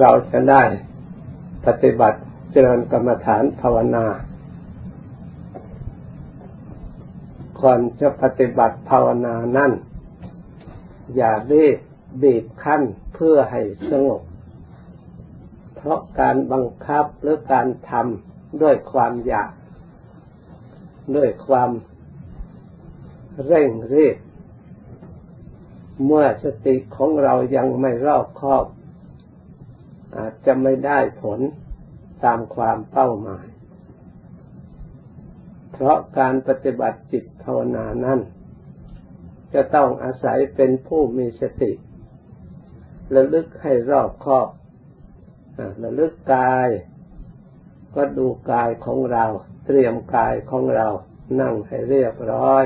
เราจะได้ปฏิบัติเจริญกรรมฐานภาวนาก่อนจะปฏิบัติภาวนานั่น อย่ารีบบีบคั้นเพื่อให้สงบ เพราะการบังคับหรือการทำด้วยความอยาก ด้วยความเร่งรีบเมื่อสติของเรายังไม่รอบคอบ อาจจะไม่ได้ผลตามความเป้าหมาย เพราะการปฏิบัติจิตภาวนานั้น จะต้องอาศัยเป็นผู้มีสติระลึกให้รอบคอบระลึกกาย ก็ดูกายของเรา เตรียมกายของเรา นั่งให้เรียบร้อย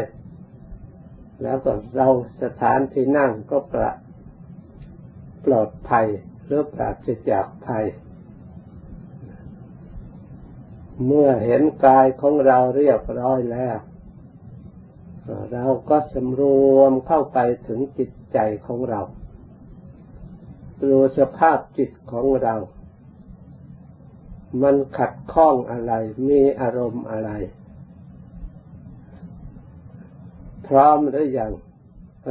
แล้วก็เราสถานที่นั่งก็ประปลอดภัย หรือปราศจากภัย เมื่อเห็นกายของเราเรียบร้อยแล้ว เราก็สำรวมเข้าไปถึงจิตใจของเราดูสภาพจิตของเรา มันขัดข้องอะไร มีอารมณ์อะไร พร้อมหรือยัง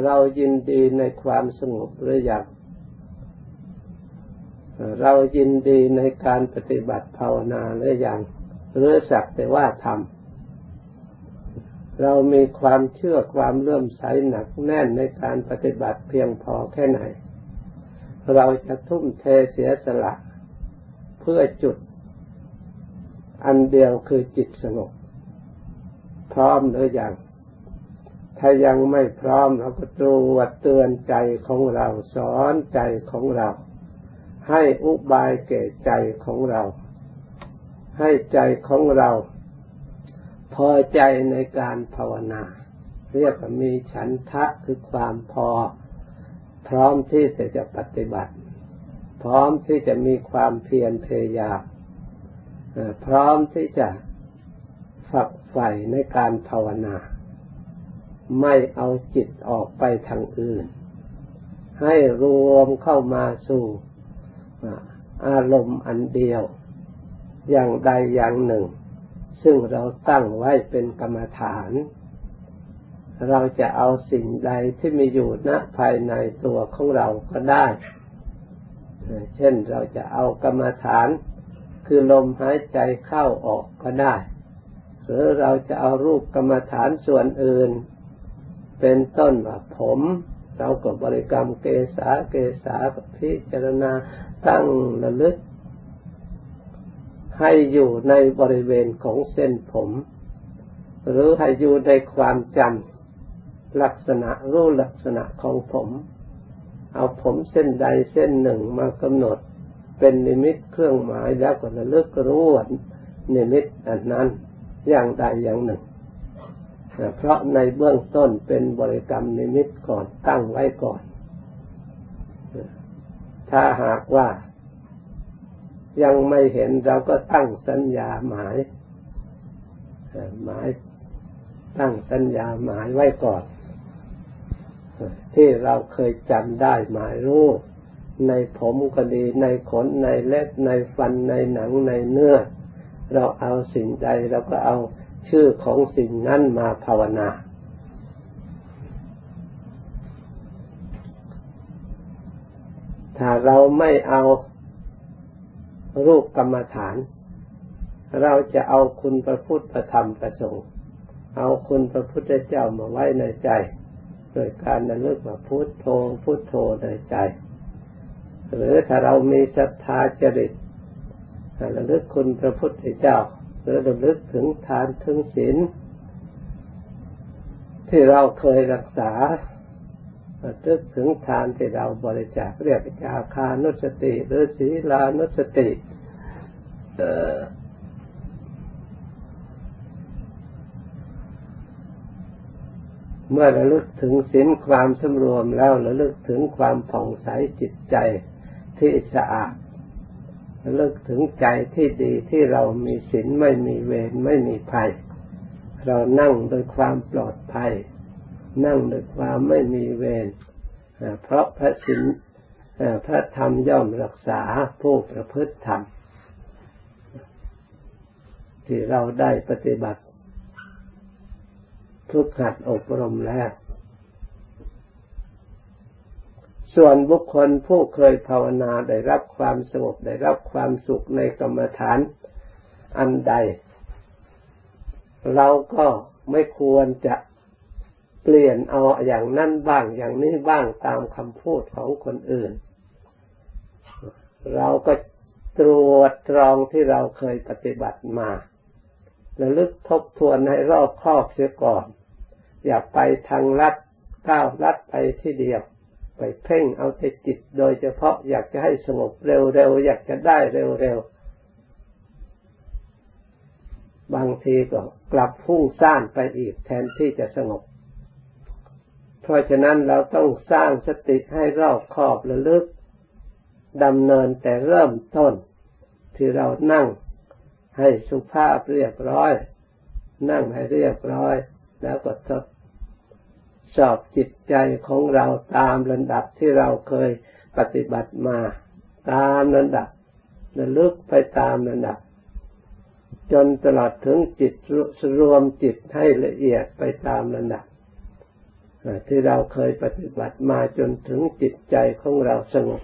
เรายินดีในความสงบหรือยัง เรายินดีในการปฏิบัติภาวนาหรือยังหรือสักแต่ว่าทำเรามีความเชื่อความเลื่อมใสหนักแน่นในการปฏิบัติเพียงพอแค่ไหน เราจะทุ่มเทเสียสละ เพื่อจุด อันเดียวคือจิตสงบพร้อมหรือยังถ้ายังไม่พร้อมเราก็ตรวจเตือนใจของเราสอนใจของเรา ให้อุบายแก่ใจของเรา ให้ใจของเรา พอใจในการภาวนา เรียกว่ามีฉันทะคือความพอ พร้อมที่จะจะปฏิบัติ พร้อมที่จะมีความเพียรพยายามพร้อมที่จะฝักใฝ่ในการภาวนา ไม่เอาจิตออกไปทางอื่น ให้รวมเข้ามาสู่ อารมณ์อันเดียว อย่างใดอย่างหนึ่ง ซึ่งเราตั้งไว้เป็นกรรมฐาน เราจะเอาสิ่งใดที่มีอยู่ณภายในตัวของเราก็ได้ เช่นเราจะเอากรรมฐานคือลมหายใจเข้าออกก็ได้ หรือเราจะเอารูปกรรมฐานส่วนอื่น เป็นต้นว่าผม เราก็บริกรรมเกษาเกษาพิจารณาตั้งระลึก ให้อยู่ในบริเวณของเส้นผม หรือให้อยู่ในความจำลักษณะรู้ลักษณะของผม เอาผมเส้นใดเส้นหนึ่งมากำหนดเป็นนิมิตเครื่องหมายแล้วก็ระลึกรู้ว่านิมิตอันนั้นอย่างใดอย่างหนึ่ง เพราะในเบื้องต้นเป็นบริกรรมนิมิตก่อนตั้งไว้ก่อน ถ้าหากว่ายังไม่เห็นเราก็ตั้งสัญญาหมายหมายตั้งสัญญาหมายไว้ก่อน ที่เราเคยจำได้หมายรู้ในผมก็ดี ในขนในเล็บในฟันในหนังในเนื้อ เราเอาสิ่งใดเราก็เอา ชื่อของสิ่งนั้นมาภาวนา ถ้าเราไม่เอารูปกรรมฐาน เราจะเอาคุณพระพุทธประธรรมประสงค์ เอาคุณพระพุทธเจ้ามาไว้ในใจ โดยการระลึกว่าพุทโธพุทโธในใจ หรือถ้าเรามีศรัทธาจริตระลึกคุณพระพุทธเจ้า รือระลึกถึงทานถึงศีลที่เราเคยรักษาระลึกถึงทานที่เราบริจาคเรียกจาคานุสติ หรือศีลานุสติเมื่อระลึกถึงศีลความสำรวมแล้วระลึกถึงความผ่องใสจิตใจที่สะอาด ระลึกถึงใจที่ดีที่เรามีศีลไม่มีเวรไม่มีภัย เรานั่งโดยความปลอดภัย นั่งโดยความไม่มีเวรเพราะพระศีลพระธรรมย่อมรักษาผู้ประพฤติธรรมที่เราได้ปฏิบัติทุกขัดอบรมแล้ว ส่วนบุคคลผู้เคยภาวนาได้รับความสงบได้รับความสุขในกรรมฐานอันใด เราก็ไม่ควรจะเปลี่ยนเอาอย่างนั้นบ้างอย่างนี้บ้างตามคำพูดของคนอื่น เราก็ตรวจตรองที่เราเคยปฏิบัติมาระลึกทบทวนให้รอบครอบเสียก่อน อย่าไปทางลัดก้าวลัดไปที่เดียว ไปเพ่งเอาแต่จิตโดยเฉพาะอยากจะให้สงบเร็วๆอยากจะได้เร็วๆบางทีก็กลับพุ่งซ่านไปอีกแทนที่จะสงบ เพราะฉะนั้นเราต้องสร้างสติให้รอบคอบระลึกดำเนินแต่เริ่มต้น ที่เรานั่งให้สุภาพเรียบร้อย นั่งให้เรียบร้อย แล้วก็ทด สอบจิตใจของเราตามระดับที่เราเคยปฏิบัติมา ตามระดับระลึกไปตามระดับ จนตลอดถึงจิตรวมจิตให้ละเอียดไปตามระดับที่เราเคยปฏิบัติมาจนถึงจิตใจของเราสงบ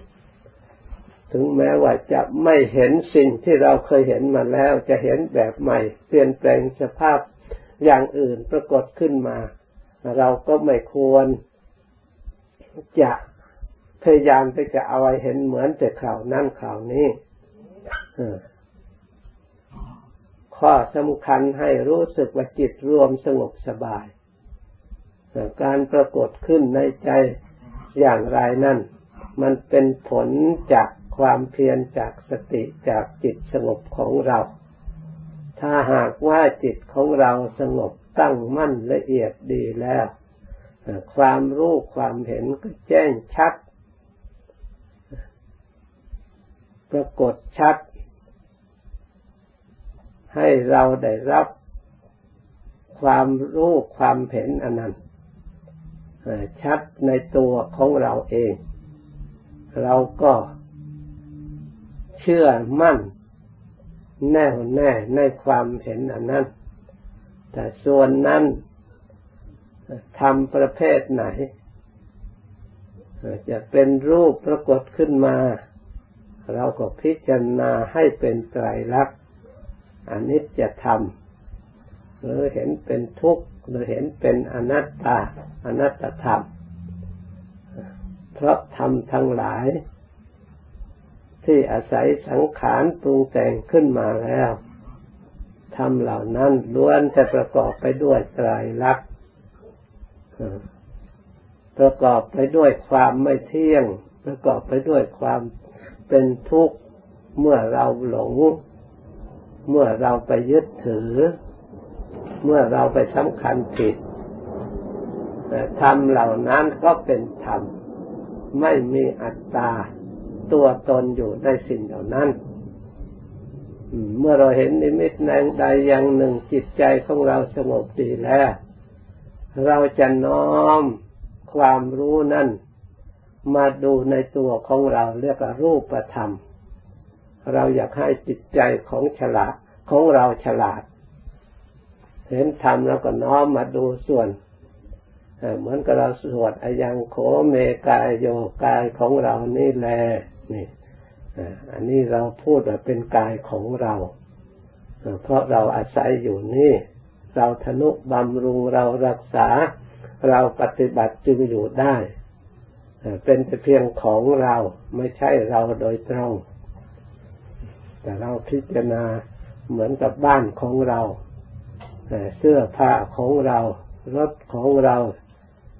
ถึงแม้ว่าจะไม่เห็นสิ่งที่เราเคยเห็นมาแล้ว จะเห็นแบบใหม่ เปลี่ยนแปลงสภาพอย่างอื่นปรากฏขึ้นมา เราก็ไม่ควรจะพยายามไปจะเอาไว้เห็นเหมือนแต่ข่าวนั่นข่าวนี้ข้อสำคัญให้รู้สึกว่าจิตรวมสงบสบาย การปรากฏขึ้นในใจอย่างไรนั่น มันเป็นผลจากความเพียรจากสติจากจิตสงบของเรา ถ้าหากว่าจิตของเราสงบ ตั้งมั่นละเอียดดีแล้ว ความรู้ความเห็นก็แจ้งชัด ปรากฏชัด ให้เราได้รับความรู้ความเห็นอันนั้นชัดในตัวของเราเอง เราก็เชื่อมั่น แน่วแน่ในความเห็นอันนั้น แต่ส่วนนั้นทำประเภทไหน จะเป็นรูปปรากฏขึ้นมา เราก็พิจารณาให้เป็นไตรลักษณ์อนิจจธรรมหรือเห็นเป็นทุกข์หรือเห็นเป็นอนัตตาอนัตตธรรม เพราะธรรมทั้งหลาย ที่อาศัยสังขารปรุงแต่งขึ้นมาแล้ว ทำเหล่านั้นล้วนจะประกอบไปด้วยไตรลักษณ์ประกอบไปด้วยความไม่เที่ยง ประกอบไปด้วยความเป็นทุกข์เมื่อเราหลง เมื่อเราไปยึดถือ เมื่อเราไปสำคัญผิดธรรมเหล่านั้นก็เป็นธรรม ไม่มีอัตตา ตัวตนอยู่ในสิ่งเหล่านั้น เมื่อเราเห็นนิมิตแงใดอย่างหนึ่งจิตใจของเราสงบดีแล้ว เราจะน้อมความรู้นั่น มาดูในตัวของเราเรียกว่ารูปธรรม เราอยากให้จิตใจของฉลาดของเราฉลาด เห็นธรรมแล้วก็น้อมมาดูส่วนเหมือนกับเราสวดอายังโขเมกายโยกายของเรานี่แหละนี่ อันนี้เราพูดว่าเป็นกายของเรา เพราะเราอาศัยอยู่นี่ เราทนุบำรุงเรารักษา เราปฏิบัติจึงอยู่ได้ เป็นแต่เพียงของเราไม่ใช่เราโดยตรง แต่เราพิจารณาเหมือนกับบ้านของเรา เสื้อผ้าของเรารถของเรา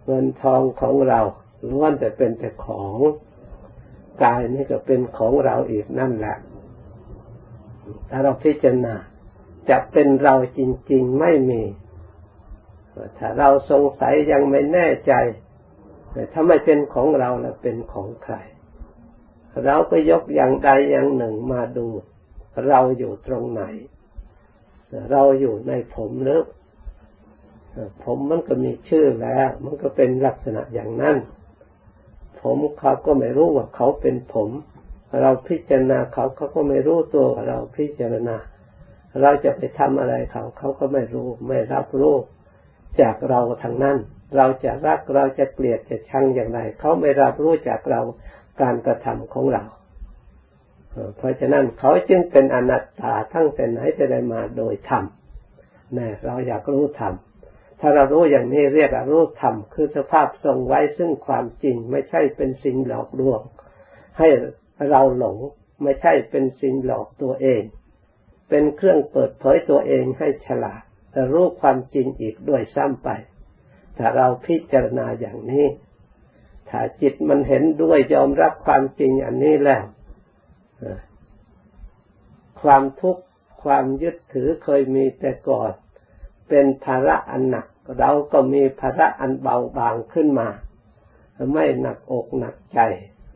เงินทองของเราล้วนแต่เป็นแต่ของ กายนี่ก็เป็นของเราอีกนั่นแหละ ถ้าเราพิจารณาจะเป็นเราจริง ๆไม่มี ถ้าเราสงสัยยังไม่แน่ใจถ้าไม่เป็นของเราแล้วเป็นของใคร เราก็ยกอย่างใดอย่างหนึ่งมาดู เราอยู่ตรงไหน เราอยู่ในผมหรือผมมันก็มีชื่อแล้ว มันก็เป็นลักษณะอย่างนั้น ผมเขาก็ไม่รู้ว่าเขาเป็นผม เราพิจารณาเขาเขาก็ไม่รู้ตัวเราพิจารณา เราจะไปทำอะไรเขา เขาก็ไม่รู้ไม่รับรู้จากเราทางนั้น เราจะรักเราจะเกลียดจะชังอย่างไร เขาไม่รับรู้จากเราการกระทำของเรา เพราะฉะนั้นเขาจึงเป็นอนัตตาทั้งแต่ไหนแต่ใดมาโดยธรรมนี่เราอยากรู้ธรรม ถ้าเรารู้อย่างนี้เรียกว่ารู้ธรรมคือสภาพทรงไว้ซึ่งความจริง ไม่ใช่เป็นสิ่งหลอกลวง ให้เราหลง ไม่ใช่เป็นสิ่งหลอกตัวเอง เป็นเครื่องเปิดเผยตัวเองให้ฉลาดแต่รู้ความจริงอีกด้วยซ้ำไป ถ้าเราพิจารณาอย่างนี้ ถ้าจิตมันเห็นด้วยยอมรับความจริงอันนี้แล้วความทุกข์ความยึดถือเคยมีแต่ก่อน เป็นภาระอันหนัก เราก็มีภาระอันเบาบางขึ้นมา ไม่หนักอกหนักใจ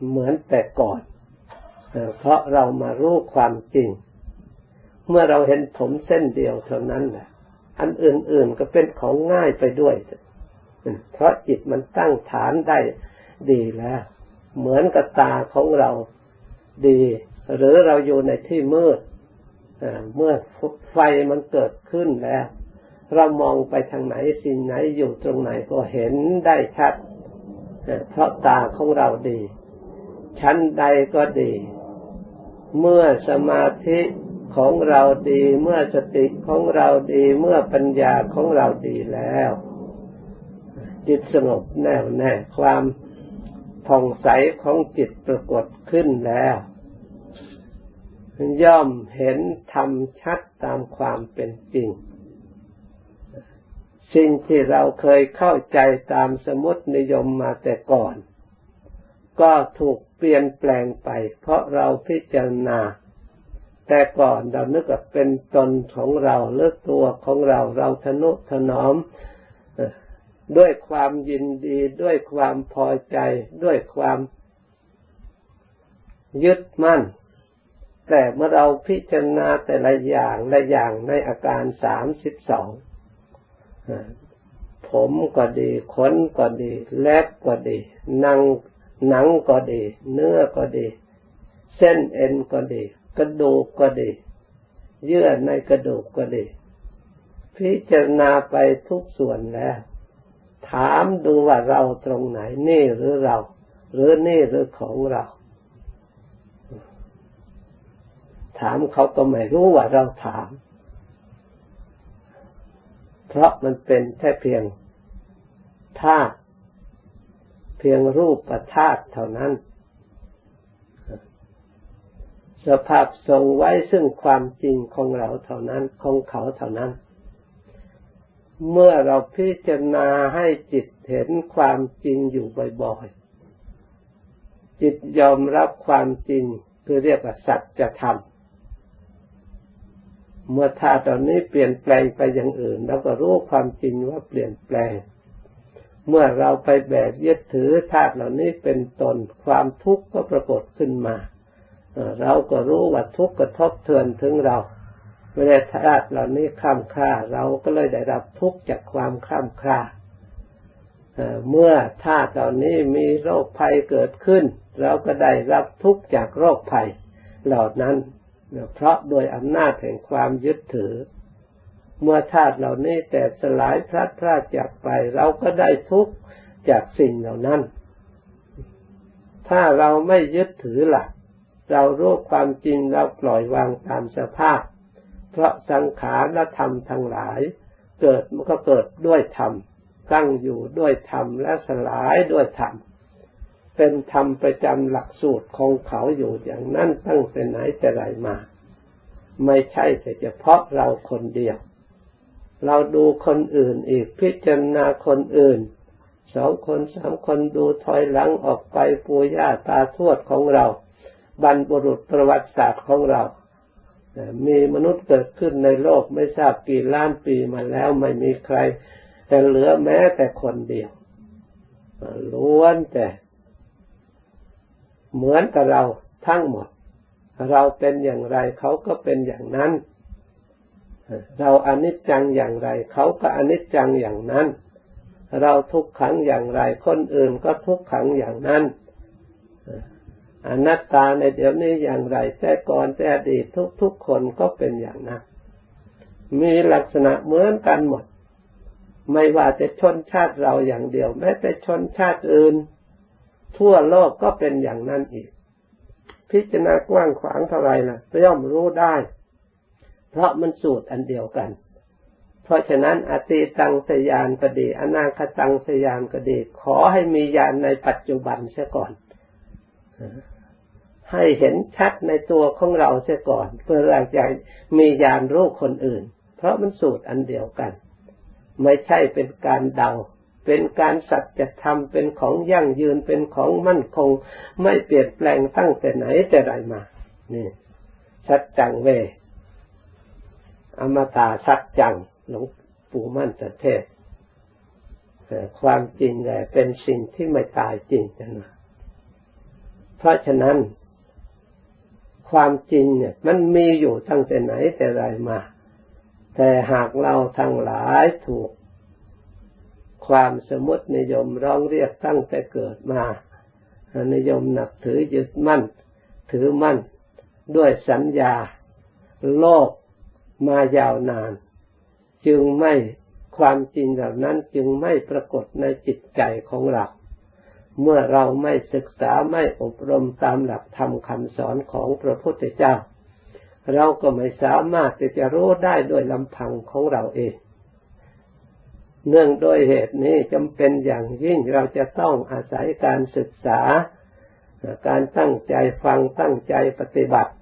เหมือนแต่ก่อน เพราะเรามารู้ความจริง เมื่อเราเห็นผมเส้นเดียวเท่านั้นแหละอันอื่นๆก็เป็นของง่ายไปด้วย เพราะจิตมันตั้งฐานได้ดีแล้ว เหมือนกับตาของเราดี หรือเราอยู่ในที่มืดเมื่อไฟมันเกิดขึ้นแล้ว เรามองไปทางไหนสิ่งไหนอยู่ตรงไหนก็เห็นได้ชัด เพราะตาของเราดี ชั้นใดก็ดี เมื่อสมาธิของเราดี เมื่อสติของเราดี เมื่อปัญญาของเราดีแล้ว จิตสงบแน่วแน่ความผ่องใสของจิตปรากฏขึ้นแล้วย่อมเห็นธรรมชัดตามความเป็นจริง สิ่งที่เราเคยเข้าใจตามสมมตินิยมมาแต่ก่อน ก็ถูกเปลี่ยนแปลงไป เพราะเราพิจารณา แต่ก่อนเรานึกว่าเป็นตนของเราเลือกตัวของเราเราทนุถนอมด้วยความยินดีด้วยความพอใจ ด้วยความยึดมั่น แต่เมื่อเราพิจารณาแต่ละอย่างละอย่างในอาการสามสิบสอง ผมก็ดีขนก็ดีเล็บก็ดีหนังหนังก็ดี เนื้อก็ดี เส้นเอ็นก็ดี กระดูกก็ดี เยื่อในกระดูกก็ดี พิจารณาไปทุกส่วนแล้ว ถามดูว่าเราตรงไหน นี่หรือเรา หรือนี่หรือของเรา ถามเขาก็ไม่รู้ว่าเราถาม เพราะมันเป็นแค่เพียงธาตุเพียงรูปประธาตุเท่านั้น สภาพทรงไว้ซึ่งความจริงของเราเท่านั้นของเขาเท่านั้น เมื่อเราพิจารณาให้จิตเห็นความจริงอยู่บ่อยๆจิตยอมรับความจริงคือเรียกว่าสัจธรรม เมื่อธาตุตอนนี้เปลี่ยนแปลงไปอย่างอื่นเราก็รู้ความจริงว่าเปลี่ยนแปลง เมื่อเราไปแบกยึดถือธาตุเหล่านี้เป็นตนความทุกข์ก็ปรากฏขึ้นมา เราก็รู้ว่าทุกข์กระทบเทือนถึงเราเมื่อธาตุเหล่านี้ข้ามค่า เราก็เลยได้รับทุกข์จากความข้ามค่าเมื่อธาตุเหล่านี้มีโรคภัยเกิดขึ้น เราก็ได้รับทุกข์จากโรคภัย เหล่านั้น เพราะโดยอำนาจแห่งความยึดถือ เมื่อธาตุเหล่านี้แต่สลายพลัดพรากจากไป เราก็ได้ทุกข์จากสิ่งเหล่านั้น ถ้าเราไม่ยึดถือหลัก เรารู้ความจริงเราปล่อยวางตามสภาพ เพราะสังขารและธรรมทั้งหลาย เกิดมันก็เกิดด้วยธรรมตั้งอยู่ด้วยธรรมและสลายด้วยธรรม เป็นธรรมประจำหลักสูตรของเขาอยู่อย่างนั้นตั้งแต่ไหนแต่ไรมา ไม่ใช่แต่เฉพาะเราคนเดียว เราดูคนอื่นอีกพิจารณาคนอื่นสองคนสามคนดูถอยหลังออกไปปูย่าตาทวดของเรา บรรพบุรุษประวัติศาสตร์ของเรา มีมนุษย์เกิดขึ้นในโลกไม่ทราบกี่ล้านปีมาแล้วไม่มีใคร แต่เหลือแม้แต่คนเดียวล้วนแต่ เหมือนกับเราทั้งหมด เราเป็นอย่างไรเขาก็เป็นอย่างนั้น เราอนิจจังอย่างไร เขาก็อนิจจังอย่างนั้น เราทุกขังอย่างไร คนอื่นก็ทุกขังอย่างนั้นอนัตตาในเดี๋ยวนี้อย่างไรแต่ก่อนแต่อดีตทุกๆคนก็เป็นอย่างนั้น มีลักษณะเหมือนกันหมด ไม่ว่าจะชนชาติเราอย่างเดียว แม้แต่ชนชาติอื่น ทั่วโลกก็เป็นอย่างนั้นอีก พิจารณากว้างขวางเท่าไรล่ะย่อมรู้ได้ เพราะมันสูตรอันเดียวกัน เพราะฉะนั้นอติตังสยานก็ดี อนาคตังสยานก็ดี ขอให้มีญาณในปัจจุบันเสียก่อน ให้เห็นชัดในตัวของเราเสียก่อน เพื่อเราจะมีญาณรู้คนอื่น เพราะมันสูตรอันเดียวกัน ไม่ใช่เป็นการเดา เป็นการสัจธรรมเป็นของยั่งยืนเป็นของมั่นคง ไม่เปลี่ยนแปลงตั้งแต่ไหนแต่ไรมานี่สัจจังเว อมตะสัจจังหลวงปู่มั่นจะเทศความจริงแหละเป็นสิ่งที่ไม่ตายจริงนะเพราะฉะนั้น ความจริงเนี่ย มันมีอยู่ตั้งแต่ไหนแต่ไรมา แต่หากเราทั้งหลายถูก ความสมมตินิยมร้องเรียกตั้งแต่เกิดมานิยมหนับถือยึดมั่น ถือมั่นด้วยสัญญาโลกมายาวนาน จึงไม่ความจริงเหล่านั้นจึงไม่ปรากฏในจิตใจของเรา เมื่อเราไม่ศึกษาไม่อบรมตามหลักธรรมคำสอนของพระพุทธเจ้า เราก็ไม่สามารถที่จะรู้ได้ด้วยลำพังของเราเอง เนื่องโดยเหตุนี้จำเป็นอย่างยิ่งเราจะต้องอาศัยการศึกษา การตั้งใจฟังตั้งใจปฏิบัติ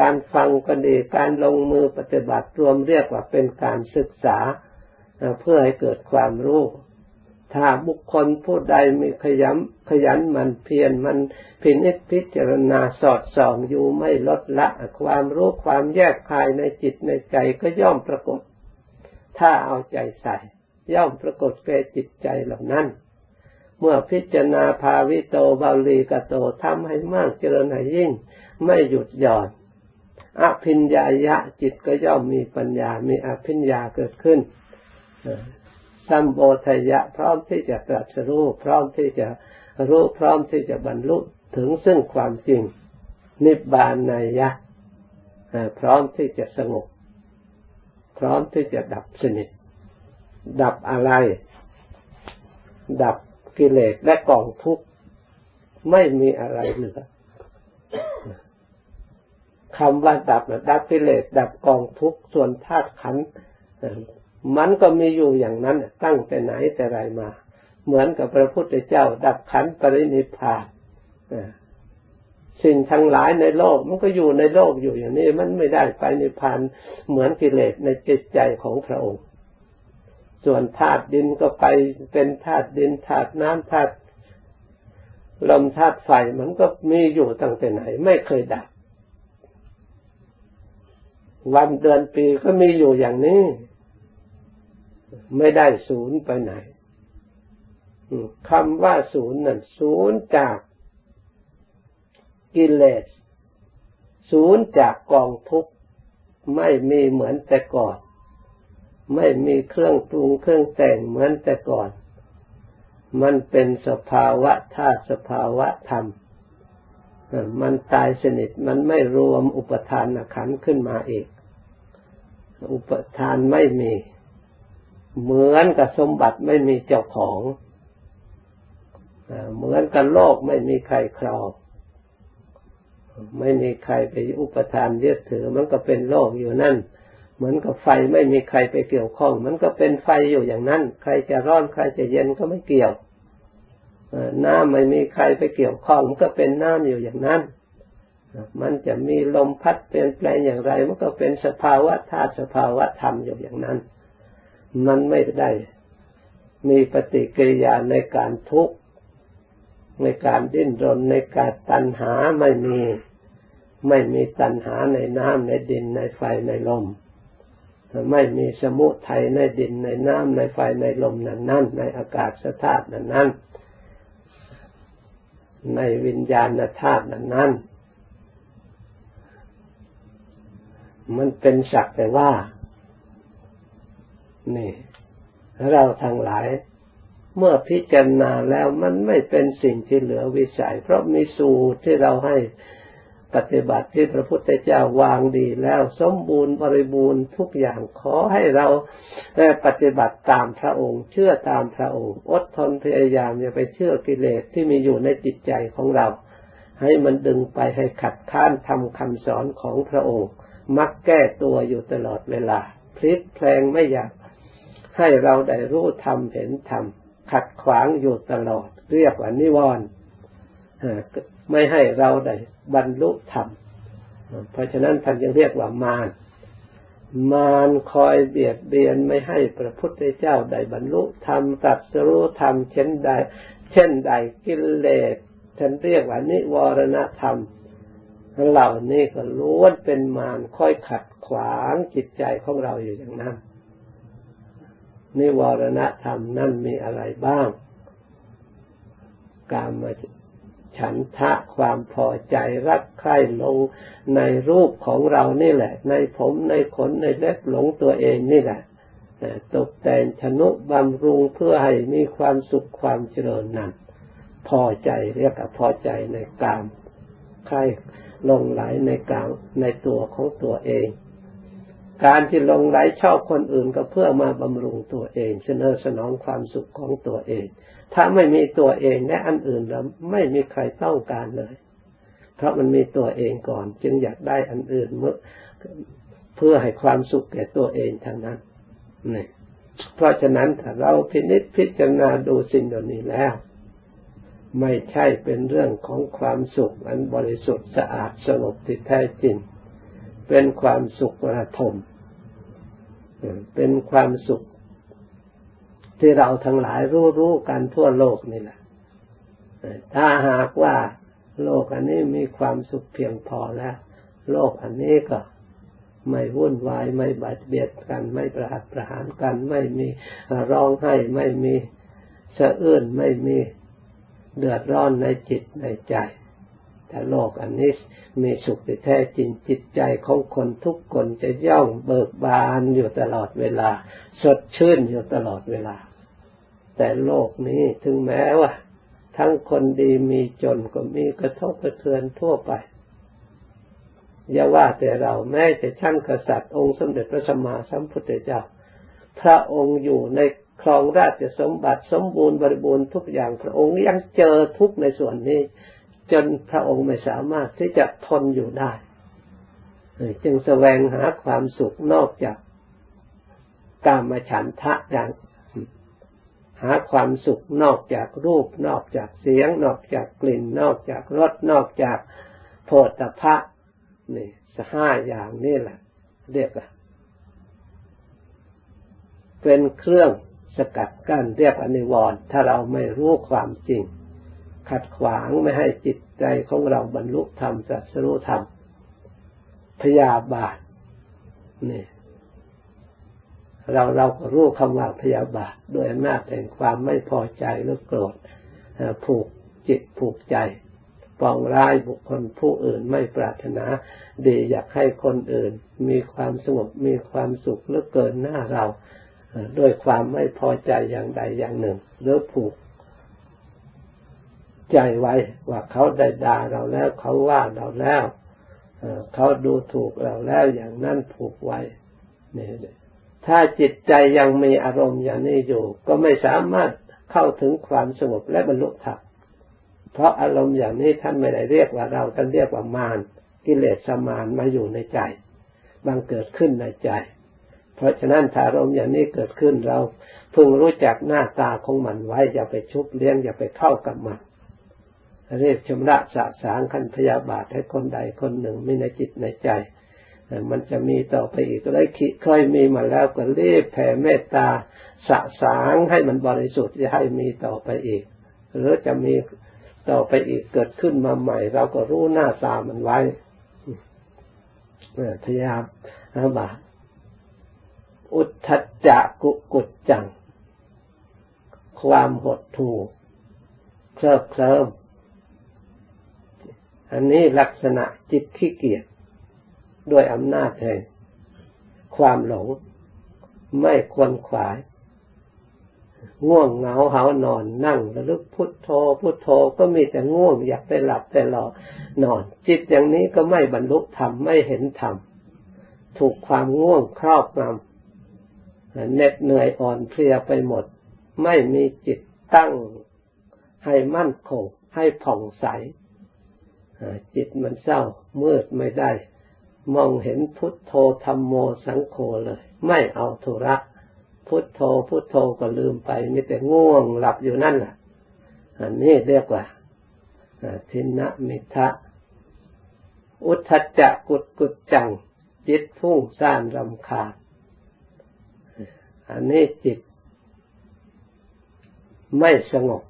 การฟังก็ดีการลงมือปฏิบัติรวมเรียกว่าเป็นการศึกษา เพื่อให้เกิดความรู้ ถ้าบุคคลผู้ใดมีขยันขยันมันเพียรมันพินิจพิจารณาสอดส่องอยู่ไม่ลดละ ความรู้ความแยกคายในจิตในใจก็ย่อมปรากฏ ถ้าเอาใจใส่ ย่อมปรากฏแก่จิตใจเหล่านั้น เมื่อพิจารณาภาวิโตบาลีกโตทำให้มากเจริญให้ยิ่ง ไม่หยุดหย่อนอภิญญายะจิตก็ย่อมมีปัญญา มีอภิญญาเกิดขึ้นสัมโบทยะพร้อมที่จะตรัสรู้พร้อมที่จะรู้พร้อมที่จะบรรลุถึงซึ่งความจริง นิบานนายะพร้อมที่จะสงบ พร้อมที่จะดับสนิท ดับอะไร ดับกิเลสและกองทุกข์ไม่มีอะไรเหลือคำว่าดับดับกิเลสดับกองทุกข์ส่วนธาตุขันมันก็มีอยู่อย่างนั้น ตั้งแต่ไหนแต่ไรมา เหมือนกับพระพุทธเจ้า ดับขันปรินิพาน สิ่งทั้งหลายในโลกมันก็อยู่ในโลกอยู่อย่างนี้ มันไม่ได้ไปในพพานเหมือนกิเลสในจิตใจของพระองค์ ส่วนธาตุดินก็ไปเป็นธาตุดินธาตุน้ำธาตุลมธาตุไฟมันก็มีอยู่ตั้งแต่ไหน ไม่เคยดับวันเดือนปีก็มีอยู่อย่างนี้ ไม่ได้ศูนย์ไปไหนคำว่าศูนย์นั่นศูนย์จาก กิเลสศูนย์จากกองทุกข์ไม่มีเหมือนแต่ก่อน ไม่มีเครื่องปรุงเครื่องแต่งเหมือนแต่ก่อน มันเป็นสภาวะธาตุสภาวะธรรม มันตายสนิทมันไม่รวมอุปทานขันขึ้นมาอีก อุปทานไม่มี เหมือนกับสมบัติไม่มีเจ้าของ เหมือนกับโลกไม่มีใครครอง ไม่มีใครไปอุปทานยึดถือ มันก็เป็นโลกอยู่นั่น เหมือนกับไฟไม่มีใครไปเกี่ยวข้อง มันก็เป็นไฟอยู่อย่างนั้น ใครจะร้อนใครจะเย็นก็ไม่เกี่ยวน้ำไม่มีใครไปเกี่ยวข้อง มันก็เป็นน้ำอยู่อย่างนั้น มันจะมีลมพัดเปลี่ยนแปลงอย่างไร มันก็เป็นสภาวะธาตุสภาวะธรรมอยู่อย่างนั้น มันไม่ได้มีปฏิกิริยาในการทุกข์ในการดิ้นรนในการตัณหาไม่มี ไม่มีตัณหาในน้ำในดินในไฟในลมไม่มีสมุทัยในดินในน้ำในไฟในลมนั้นนั่นในอากาศธาตุนั้นนั่นในวิญญาณธาตุนั้นนั่นมันเป็นสักแต่ว่า นี่ เราทั้งหลาย เมื่อพิจารณาแล้วมันไม่เป็นสิ่งที่เหลือวิสัย เพราะมีสูตรที่เราให้ ปฏิบัติที่พระพุทธเจ้าวางดีแล้วสมบูรณ์บริบูรณ์ทุกอย่างขอให้เราปฏิบัติตามพระองค์ เชื่อตามพระองค์ อดทนพยายามอย่าไปเชื่อกิเลสที่มีอยู่ในจิตใจของเรา ให้มันดึงไปให้ขัดข้านทำคำสอนของพระองค์ มักแก้ตัวอยู่ตลอดเวลา พลิกแพลงไม่อยากให้เราได้รู้ธรรมเห็นธรรมขัดขวางอยู่ตลอด เรียกว่านิวรณ์ ไม่ให้เราได้บรรลุธรรม เพราะฉะนั้นท่านยังเรียกว่ามาร มารคอยเบียดเบียนไม่ให้พระพุทธเจ้าได้บรรลุธรรมตัดสู้ธรรมเช่นใด เช่นใดกิเลสท่านเรียกว่านิวรณธรรมเหล่านี้ก็ล้วนเป็นมารคอยขัดขวางจิตใจของเราอยู่อย่างนั้น นิวรณธรรมนั่นมีอะไรบ้าง การมา ฉันทะความพอใจรักใคร่ลงในรูปของเรานี่แหละ ในผมในขนในเล็บหลงตัวเองนี่แหละตกแต่งชนุบำรุงเพื่อให้มีความสุขความเจริญนั้นพอใจเรียกว่าพอใจในกามใครลงไหลในกามในตัวของตัวเอง การที่ลงไหลชอบคนอื่นก็เพื่อมาบำรุงตัวเองเสนอสนองความสุขของตัวเอง ถ้าไม่มีตัวเองและอันอื่นแล้วไม่มีใครต้องการเลย เพราะมันมีตัวเองก่อน จึงอยากได้อันอื่นเมื่อเพื่อให้ความสุขแก่ตัวเองทางนั้นนี่เพราะฉะนั้นถ้าเราพินิจพิจารณาดูสิ่งเหล่านี้แล้ว ไม่ใช่เป็นเรื่องของความสุขอันบริสุทธิ์สะอาดสงบที่แท้จริง เป็นความสุขระทมเป็นความสุข ที่เราทั้งหลายรู้รู้กันทั่วโลกนี่แหละถ้าหากว่าโลกอันนี้มีความสุขเพียงพอแล้ว โลกอันนี้ก็ไม่วุ่นวายไม่บาดเบียดกัน ไม่ประหัตประหารกัน ไม่มีร้องไห้ไม่มีสะอื้นไม่มีเดือดร้อนในจิตในใจ แต่โลกอันนี้มีสุขที่แท้จริงจิตใจของคนทุกคนจะย่องเบิกบานอยู่ตลอดเวลา สดชื่นอยู่ตลอดเวลา แต่โลกนี้ถึงแม้ว่า ทั้งคนดีมีจนก็มีกระทบกระเทือนทั่วไปอย่าว่าแต่เราแม้แต่ชั้นกษัตริย์องค์สมเด็จพระสัมมาสัมพุทธเจ้า พระองค์อยู่ในครองราชสมบัติสมบูรณ์บริบูรณ์ทุกอย่างพระองค์ยังเจอทุกในส่วนนี้ จนพระองค์ไม่สามารถที่จะทนอยู่ได้ จึงแสวงหาความสุขนอกจากกามฉันทะอย่างหาความสุขนอกจากรูป นอกจากเสียง นอกจากกลิ่น นอกจากรสนอกจากโพธพะนี่สห้าอย่างนี่แหละ เรียกว่าเป็นเครื่องสกัดกั้นเรียกอนิวรณ์ถ้าเราไม่รู้ความจริง ขัดขวางไม่ให้จิตใจของเราบรรลุธรรมสัสรู้ธรรมพยาบาทนี่เราเราก็รู้คำว่าพยาบาทโดยอำนาจแห่งความไม่พอใจหรือโกรธผูกจิตผูกใจปองร้ายบุคคลผู้อื่นไม่ปรารถนา ดีอยากให้คนอื่น มีความสงบมีความสุขหรือเกินหน้าเรา ด้วยความไม่พอใจอย่างใดอย่างหนึ่งหรือผูก ใจไว้ว่าเขาได้ด่าเราแล้ว เขาว่าเราแล้วเขาดูถูกเราแล้วอย่างนั้นผูกไว้นี่ถ้าจิตใจยังมีอารมณ์อย่างนี้อยู่ ก็ไม่สามารถเข้าถึงความสงบและบรรลุธรรมเพราะอารมณ์อย่างนี้ท่านไม่ได้เรียกว่าเราท่านเรียกว่ามารกิเลสสมานมาอยู่ในใจบางเกิดขึ้นในใจ เพราะฉะนั้นถ้าอารมณ์อย่างนี้เกิดขึ้นเราพึงรู้จักหน้าตาของมันไว้อย่าไปชุบเลี้ยงอย่าไปเข้ากับมัน เรียกชำระสะสางขันพยาบาทให้คนใดคนหนึ่งมีในจิตในใจ มันจะมีต่อไปอีกก็ได้เคยมีมาแล้วก็รีบแผ่เมตตาสะสางให้มันบริสุทธิ์จะให้มีต่อไปอีก หรือจะมีต่อไปอีกเกิดขึ้นมาใหม่ เราก็รู้หน้าตามันไว้พยายามบาอุทธจักกุกุจจัง ความหดถูกเคลิบเคลิ้ม อันนี้ลักษณะจิตขี้เกียจด้วยอำนาจแห่งความหลง ไม่ควรขวาย ง่วงเหงาเหานอนนั่งระลึกพุทโธพุทโธก็มีแต่ง่วงอยากไปหลับแต่หลอนอน จิตอย่างนี้ก็ไม่บรรลุธรรมไม่เห็นธรรมถูกความง่วงครอบงำเหน็ดเหนื่อยอ่อนเพลียไปหมด ไม่มีจิตตั้งให้มั่นคงให้ผ่องใส จิตมันเศร้ามืดไม่ได้ มองเห็นพุทโธธรรมโมสังโฆเลย ไม่เอาธุระ พุทโธพุทโธก็ลืมไปมีแต่ง่วงหลับอยู่นั่นแหละอันนี้เรียกว่าทินะมิทะอุทจจะกุดกุดจัง จิตฟุ้งซ่านรำคาญอันนี้จิต ไม่สงบ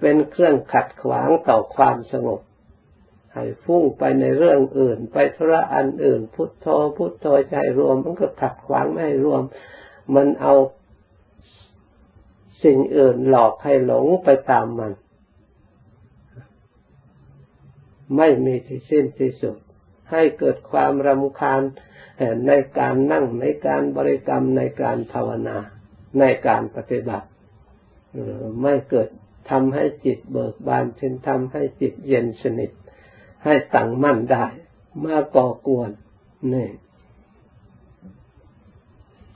เป็นเครื่องขัดขวางต่อความสงบ ให้ฟุ้งไปในเรื่องอื่น ไปธุระอันอื่น พุทโธพุทโธใจรวม มันก็ขัดขวางไม่ให้รวม มันเอาสิ่งอื่นหลอกให้หลงไปตามมัน ไม่มีที่สิ้นที่สุด ให้เกิดความรำคาญในการนั่งในการบริกรรมในการภาวนา ในการปฏิบัติไม่เกิด ทำให้จิตเบิกบานเช่นทำให้จิตเย็นสนิท ให้ตั้งมั่นได้ มาก่อกวนนี่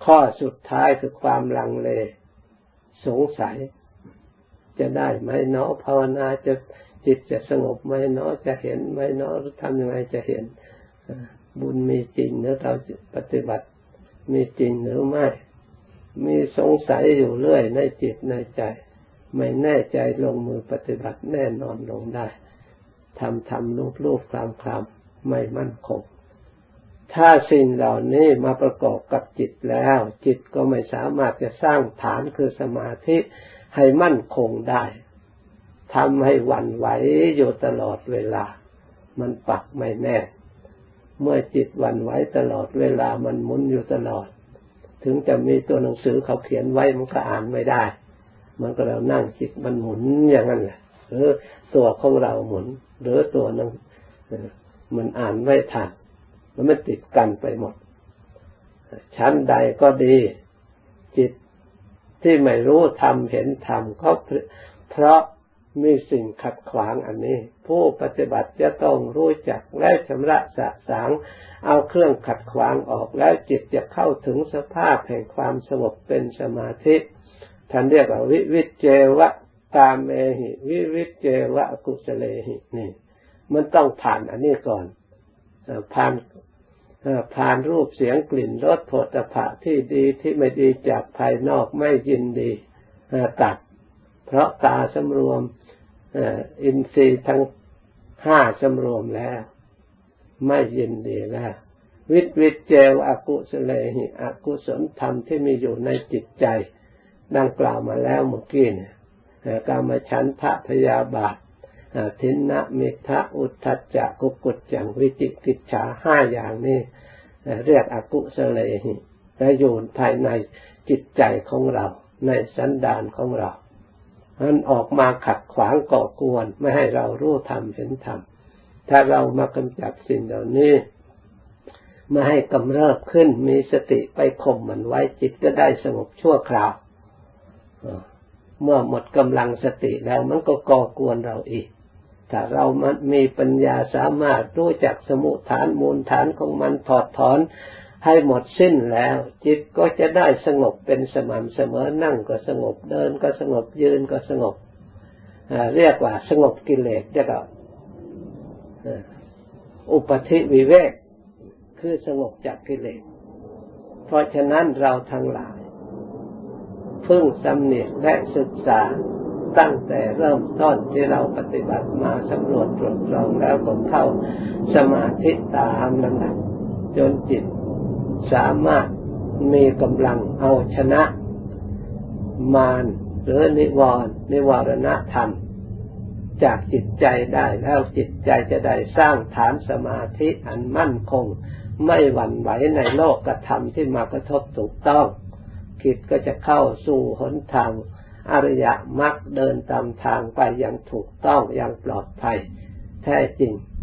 ข้อสุดท้ายคือความลังเล สงสัย จะได้ไหมเนาะภาวนาจะจิตจะสงบไหมเนาะจะเห็นไหมเนาะทำยังไงจะเห็น บุญมีจริงหรือเราปฏิบัติมีจริงหรือไม่ มีสงสัยอยู่เรื่อยในจิตในใจ ไม่แน่ใจลงมือปฏิบัติแน่นอนลงได้ทำทำลูบลูบคลำคลำไม่มั่นคง ถ้าสิ่งเหล่านี้มาประกอบกับจิตแล้ว จิตก็ไม่สามารถจะสร้างฐานคือสมาธิให้มั่นคงได้ทำให้หวั่นไหวอยู่ตลอดเวลา มันปักไม่แน่ เมื่อจิตวันไหวตลอดเวลามันหมุนอยู่ตลอด ถึงจะมีตัวหนังสือเขาเขียนไว้มันก็อ่านไม่ได้ มันก็เรานั่งจิตมันหมุนอย่างนั้นแหละหรือตัวของเราหมุนหรือตัวนั้นมันอ่านไม่ทันมันไม่ติดกันไปหมด ชั้นใดก็ดี จิตที่ไม่รู้ทำเห็นทำก็เพราะมีสิ่งขัดขวางอันนี้ ผู้ปฏิบัติจะต้องรู้จักและชำระสะสาง เอาเครื่องขัดขวางออกแล้วจิตจะเข้าถึงสภาพแห่งความสงบเป็นสมาธิ ท่านเรียกว่าวิวิเจวะตามเมหิ วิวิเจวะกุสเลหินี่ มันต้องผ่านอันนี้ก่อนผ่านผ่านรูปเสียงกลิ่นรสผลิภะที่ดีที่ไม่ดีจากภายนอกไม่ยินดีตัด เพราะตาสำรวมอินทรีย์ทั้งห้าสำรวมแล้ว ไม่ยินดีแล้ววิตวิเจวอกุสเลหิอกุศลธรรมที่มีอยู่ในจิตใจ ดังกล่าวมาแล้วเมื่อกี้เนี่ยกามาฉันทะพยาบาททินนะมิทะอุทธัจจะกุกุจจังวิจิกิจฉาห้าอย่างนี้เรียกอกุสเลหิและอยู่ภายในจิตใจของเรา ในสันดานของเรามันออกมาขัดขวางก่อกวนไม่ให้เรารู้ธรรมเห็นธรรมถ้าเรามากำจัดสิ่งเหล่านี้มาให้กำเริบขึ้นมีสติไปข่มมันไว้จิตก็ได้สงบชั่วคราว เมื่อหมดกำลังสติแล้วมันก็ก่อกวนเราอีก ถ้าเรามันมีปัญญาสามารถรู้จักสมุทฐานมูลฐานของมันถอดถอนให้หมดสิ้นแล้ว จิตก็จะได้สงบเป็นสม่ำเสมอนั่งก็สงบเดินก็สงบยืนก็สงบเรียกว่าสงบกิเลสเรียกว่าอุปธิวิเวกคือสงบจากกิเลส เพราะฉะนั้นเราทั้งหลาย พึ่งสำเนียกและศึกษาตั้งแต่เริ่มต้นที่เราปฏิบัติมาสำรวจตรวจสอบแล้วก็เข้าสมาธิตามลำดับจนจิตสามารถมีกำลังเอาชนะ มารหรือนิวรณ์นิวรณธรรม จากจิตใจได้แล้วจิตใจจะได้สร้างฐานสมาธิอันมั่นคง ไม่หวั่นไหวในโลกกระทำที่มากระทบถูกต้อง จิตก็จะเข้าสู่หนทางอริยมรรคเดินตามทางไปอย่างถูกต้องอย่างปลอดภัยแท้จริง